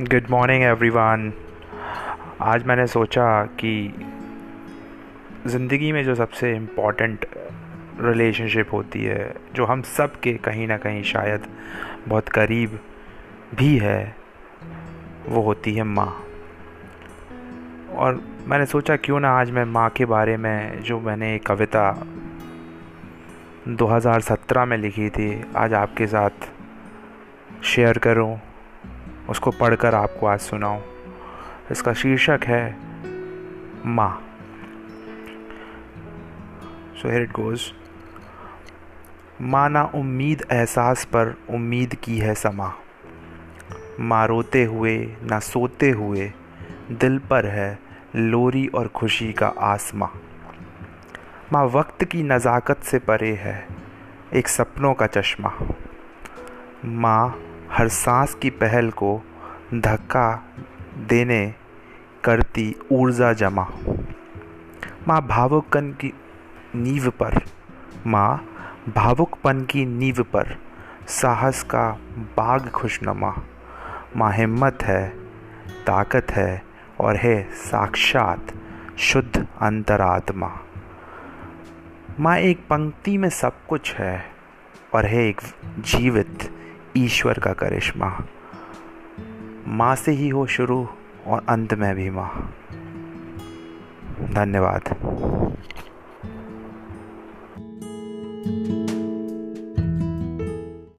Good morning everyone आज मैंने सोचा कि ज़िंदगी में जो सबसे इंपॉर्टेंट रिलेशनशिप होती है, जो हम सब के कहीं ना कहीं शायद बहुत करीब भी है, वो होती है माँ। और मैंने सोचा क्यों ना आज मैं माँ के बारे में जो मैंने एक कविता 2017 में लिखी थी, आज आपके साथ शेयर करूँ। उसको पढ़कर आपको आज सुनाऊं। इसका शीर्षक है, माँ। सो हियर इट गोज माँ ना उम्मीद एहसास पर उम्मीद की है समा। माँ रोते हुए ना सोते हुए दिल पर है लोरी और खुशी का आसमां। माँ वक्त की नज़ाकत से परे है एक सपनों का चश्मा। माँ हर सांस की पहल को धक्का देने करती ऊर्जा जमा। माँ भावुकपन की नींव पर, माँ भावुकपन की नींव पर साहस का बाग खुशनुमा माँ हिम्मत है, ताकत है और है साक्षात शुद्ध अंतरात्मा। माँ एक पंक्ति में सब कुछ है और है एक जीवित ईश्वर का करिश्मा। माँ से ही हो शुरू और अंत में भी माँ। धन्यवाद।